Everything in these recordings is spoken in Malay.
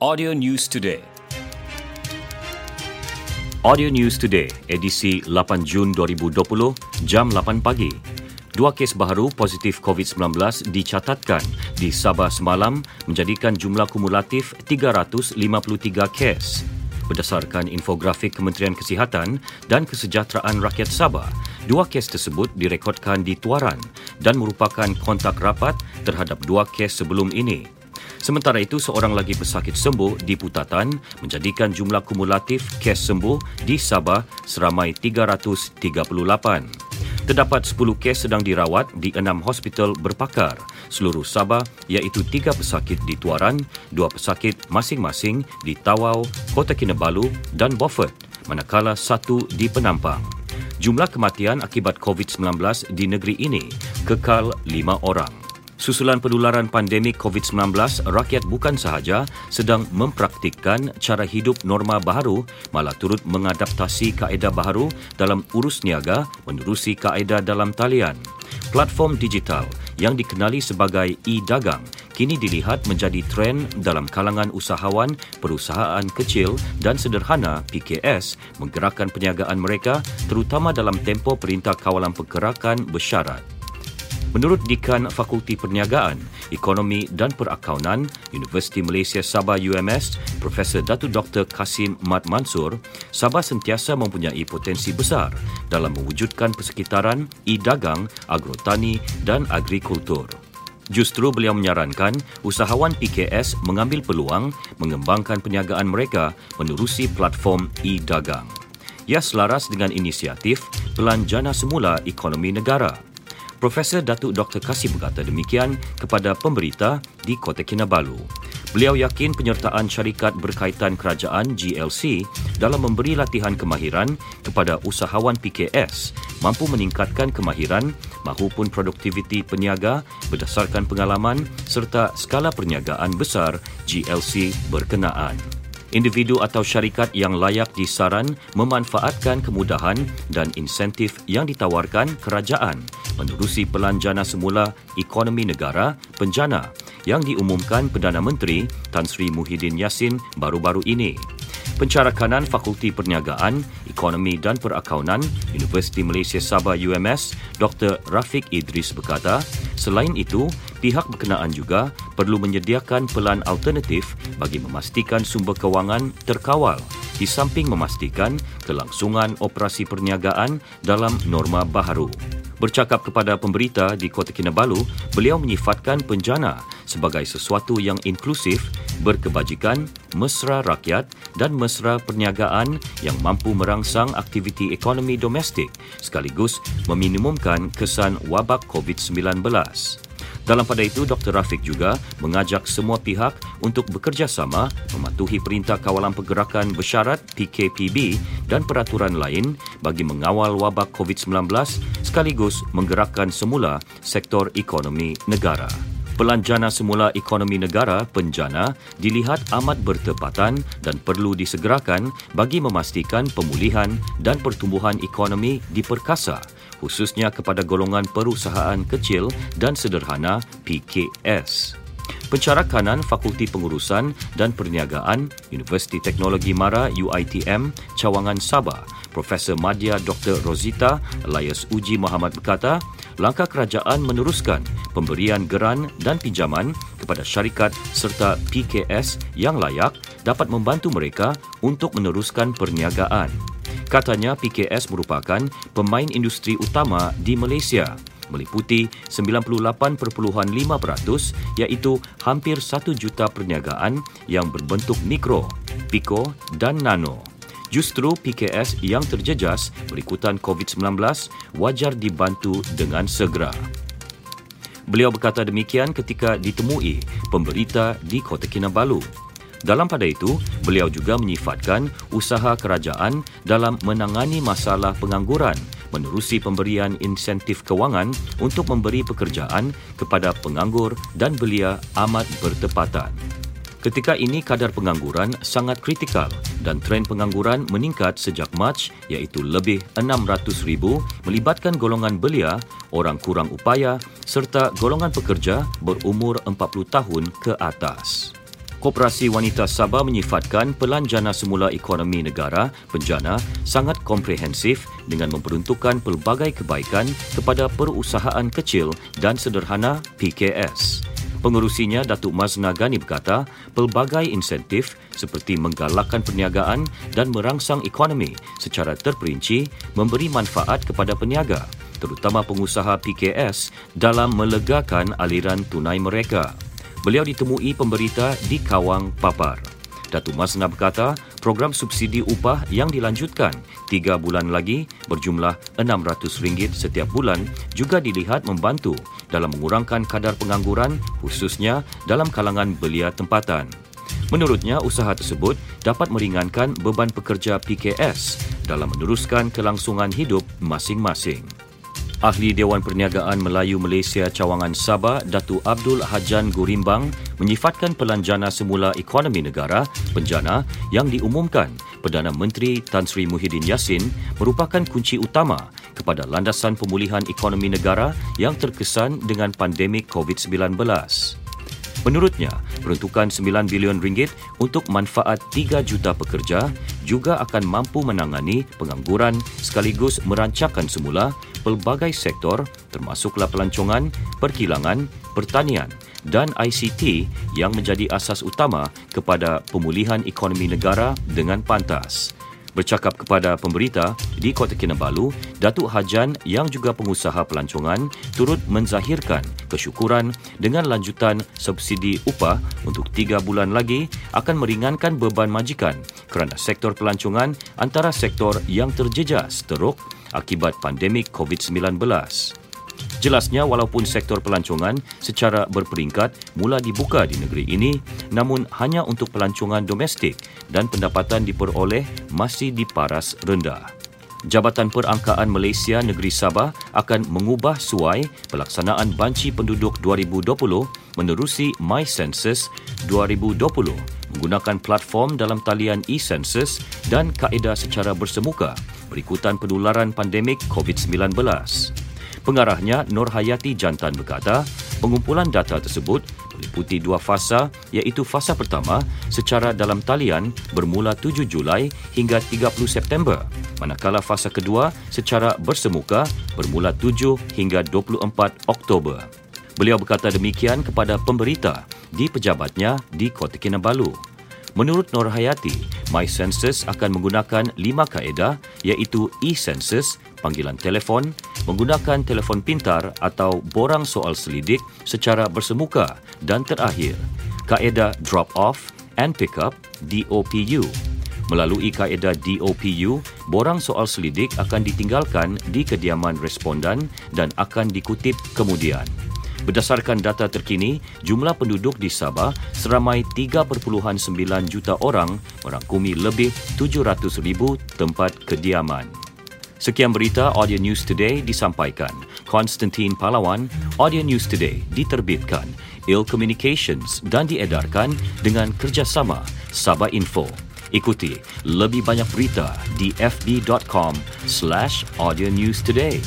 Audio News Today. Audio News Today, edisi 8 Jun 2020, jam 8 pagi. Dua kes baharu positif COVID-19 dicatatkan di Sabah semalam menjadikan jumlah kumulatif 353 kes. Berdasarkan infografik Kementerian Kesihatan dan Kesejahteraan Rakyat Sabah, dua kes tersebut direkodkan di Tuaran dan merupakan kontak rapat terhadap dua kes sebelum ini. Sementara itu, seorang lagi pesakit sembuh di Putatan menjadikan jumlah kumulatif kes sembuh di Sabah seramai 338. Terdapat 10 kes sedang dirawat di enam hospital berpakar seluruh Sabah iaitu tiga pesakit di Tuaran, dua pesakit masing-masing di Tawau, Kota Kinabalu dan Beaufort, manakala satu di Penampang. Jumlah kematian akibat COVID-19 di negeri ini kekal lima orang. Susulan penularan pandemik COVID-19, rakyat bukan sahaja sedang mempraktikkan cara hidup norma baharu, malah turut mengadaptasi kaedah baharu dalam urus niaga menerusi kaedah dalam talian. Platform digital yang dikenali sebagai e-dagang kini dilihat menjadi tren dalam kalangan usahawan perusahaan kecil dan sederhana PKS menggerakkan perniagaan mereka terutama dalam tempoh Perintah Kawalan Pergerakan bersyarat. Menurut Dekan Fakulti Perniagaan, Ekonomi dan Perakaunan, Universiti Malaysia Sabah UMS, Profesor Datu Dr. Kasim Mat Mansur, Sabah sentiasa mempunyai potensi besar dalam mewujudkan persekitaran e-dagang, agrotani dan agrikultur. Justru beliau menyarankan usahawan PKS mengambil peluang mengembangkan perniagaan mereka menerusi platform e-dagang. Ia selaras dengan inisiatif Pelanjana Semula Ekonomi Negara – Profesor Datuk Dr. Kasih berkata demikian kepada pemberita di Kota Kinabalu. Beliau yakin penyertaan syarikat berkaitan kerajaan GLC dalam memberi latihan kemahiran kepada usahawan PKS mampu meningkatkan kemahiran mahupun produktiviti peniaga berdasarkan pengalaman serta skala perniagaan besar GLC berkenaan individu atau syarikat yang layak disaran memanfaatkan kemudahan dan insentif yang ditawarkan kerajaan menerusi pelanjana semula ekonomi negara penjana yang diumumkan Perdana Menteri Tan Sri Muhyiddin Yassin baru-baru ini. Pencarakanan Fakulti Perniagaan, Ekonomi dan Perakaunan Universiti Malaysia Sabah UMS, Dr. Rafiq Idris berkata, selain itu, pihak berkenaan juga perlu menyediakan pelan alternatif bagi memastikan sumber kewangan terkawal di samping memastikan kelangsungan operasi perniagaan dalam norma baharu. Bercakap kepada pemberita di Kota Kinabalu, beliau menyifatkan penjana sebagai sesuatu yang inklusif, berkebajikan, mesra rakyat dan mesra perniagaan yang mampu merangsang aktiviti ekonomi domestik sekaligus meminimumkan kesan wabak COVID-19. Dalam pada itu, Dr. Rafiq juga mengajak semua pihak untuk bekerjasama mematuhi Perintah Kawalan Pergerakan Bersyarat PKPB dan peraturan lain bagi mengawal wabak COVID-19 sekaligus menggerakkan semula sektor ekonomi negara. Pelanjana semula ekonomi negara penjana dilihat amat bertepatan dan perlu disegerakan bagi memastikan pemulihan dan pertumbuhan ekonomi diperkasa khususnya kepada golongan perusahaan kecil dan sederhana PKS. Pencara kanan Fakulti Pengurusan dan Perniagaan Universiti Teknologi Mara UITM Cawangan Sabah Profesor Madya Dr. Rosita Elias Uji Muhammad berkata, langkah kerajaan meneruskan pemberian geran dan pinjaman kepada syarikat serta PKS yang layak dapat membantu mereka untuk meneruskan perniagaan. Katanya PKS merupakan pemain industri utama di Malaysia meliputi 98.5% iaitu hampir 1 juta perniagaan yang berbentuk mikro, piko dan nano. Justru PKS yang terjejas berikutan COVID-19 wajar dibantu dengan segera. Beliau berkata demikian ketika ditemui pemberita di Kota Kinabalu. Dalam pada itu, beliau juga menyifatkan usaha kerajaan dalam menangani masalah pengangguran menerusi pemberian insentif kewangan untuk memberi pekerjaan kepada penganggur dan belia amat bertepatan. Ketika ini kadar pengangguran sangat kritikal dan tren pengangguran meningkat sejak Mac iaitu lebih 600,000 melibatkan golongan belia, orang kurang upaya serta golongan pekerja berumur 40 tahun ke atas. Koperasi Wanita Sabah menyifatkan Pelan Jana Semula Ekonomi Negara, Penjana, sangat komprehensif dengan memperuntukkan pelbagai kebaikan kepada perusahaan kecil dan sederhana PKS. Pengerusinya Datuk Mazna Gani berkata, pelbagai insentif seperti menggalakkan perniagaan dan merangsang ekonomi secara terperinci memberi manfaat kepada peniaga, terutama pengusaha PKS dalam melegakan aliran tunai mereka. Beliau ditemui pemberita di Kawang Papar. Datuk Masna berkata, program subsidi upah yang dilanjutkan tiga bulan lagi berjumlah RM600 setiap bulan juga dilihat membantu dalam mengurangkan kadar pengangguran khususnya dalam kalangan belia tempatan. Menurutnya, usaha tersebut dapat meringankan beban pekerja PKS dalam meneruskan kelangsungan hidup masing-masing. Ahli Dewan Perniagaan Melayu Malaysia Cawangan Sabah, Datu Abdul Hajan Gurimbang menyifatkan pelanjana semula ekonomi negara, penjana yang diumumkan Perdana Menteri Tan Sri Muhyiddin Yassin merupakan kunci utama kepada landasan pemulihan ekonomi negara yang terkesan dengan pandemik COVID-19. Menurutnya, peruntukan 9 bilion ringgit untuk manfaat 3 juta pekerja juga akan mampu menangani pengangguran sekaligus merancangkan semula pelbagai sektor termasuklah pelancongan, perkilangan, pertanian dan ICT yang menjadi asas utama kepada pemulihan ekonomi negara dengan pantas. Bercakap kepada pemberita di Kota Kinabalu, Datuk Hajan yang juga pengusaha pelancongan turut menzahirkan kesyukuran dengan lanjutan subsidi upah untuk tiga bulan lagi akan meringankan beban majikan kerana sektor pelancongan antara sektor yang terjejas teruk akibat pandemik COVID-19. Jelasnya walaupun sektor pelancongan secara berperingkat mula dibuka di negeri ini namun hanya untuk pelancongan domestik dan pendapatan diperoleh masih di paras rendah. Jabatan Perangkaan Malaysia Negeri Sabah akan mengubah suai pelaksanaan banci penduduk 2020 menerusi My Census 2020 menggunakan platform dalam talian e-census dan kaedah secara bersemuka berikutan penularan pandemik COVID-19. Pengarahnya Nur Hayati Jantan berkata, pengumpulan data tersebut meliputi dua fasa iaitu fasa pertama secara dalam talian bermula 7 Julai hingga 30 September manakala fasa kedua secara bersemuka bermula 7 hingga 24 Oktober. Beliau berkata demikian kepada pemberita di pejabatnya di Kota Kinabalu. Menurut Nur Hayati, My Census akan menggunakan lima kaedah iaitu e-census, panggilan telefon, menggunakan telefon pintar atau borang soal selidik secara bersemuka dan terakhir, kaedah drop-off and pick-up DOPU. Melalui kaedah DOPU, borang soal selidik akan ditinggalkan di kediaman respondan dan akan dikutip kemudian. Berdasarkan data terkini, jumlah penduduk di Sabah seramai 3.9 juta orang merangkumi lebih 700,000 tempat kediaman. Sekian berita Audio News Today disampaikan. Konstantin Palawan, Audio News Today diterbitkan. Il Communications dan diedarkan dengan kerjasama Sabah Info. Ikuti lebih banyak berita di fb.com slash audio news today.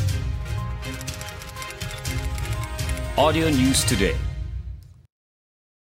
Audio News Today.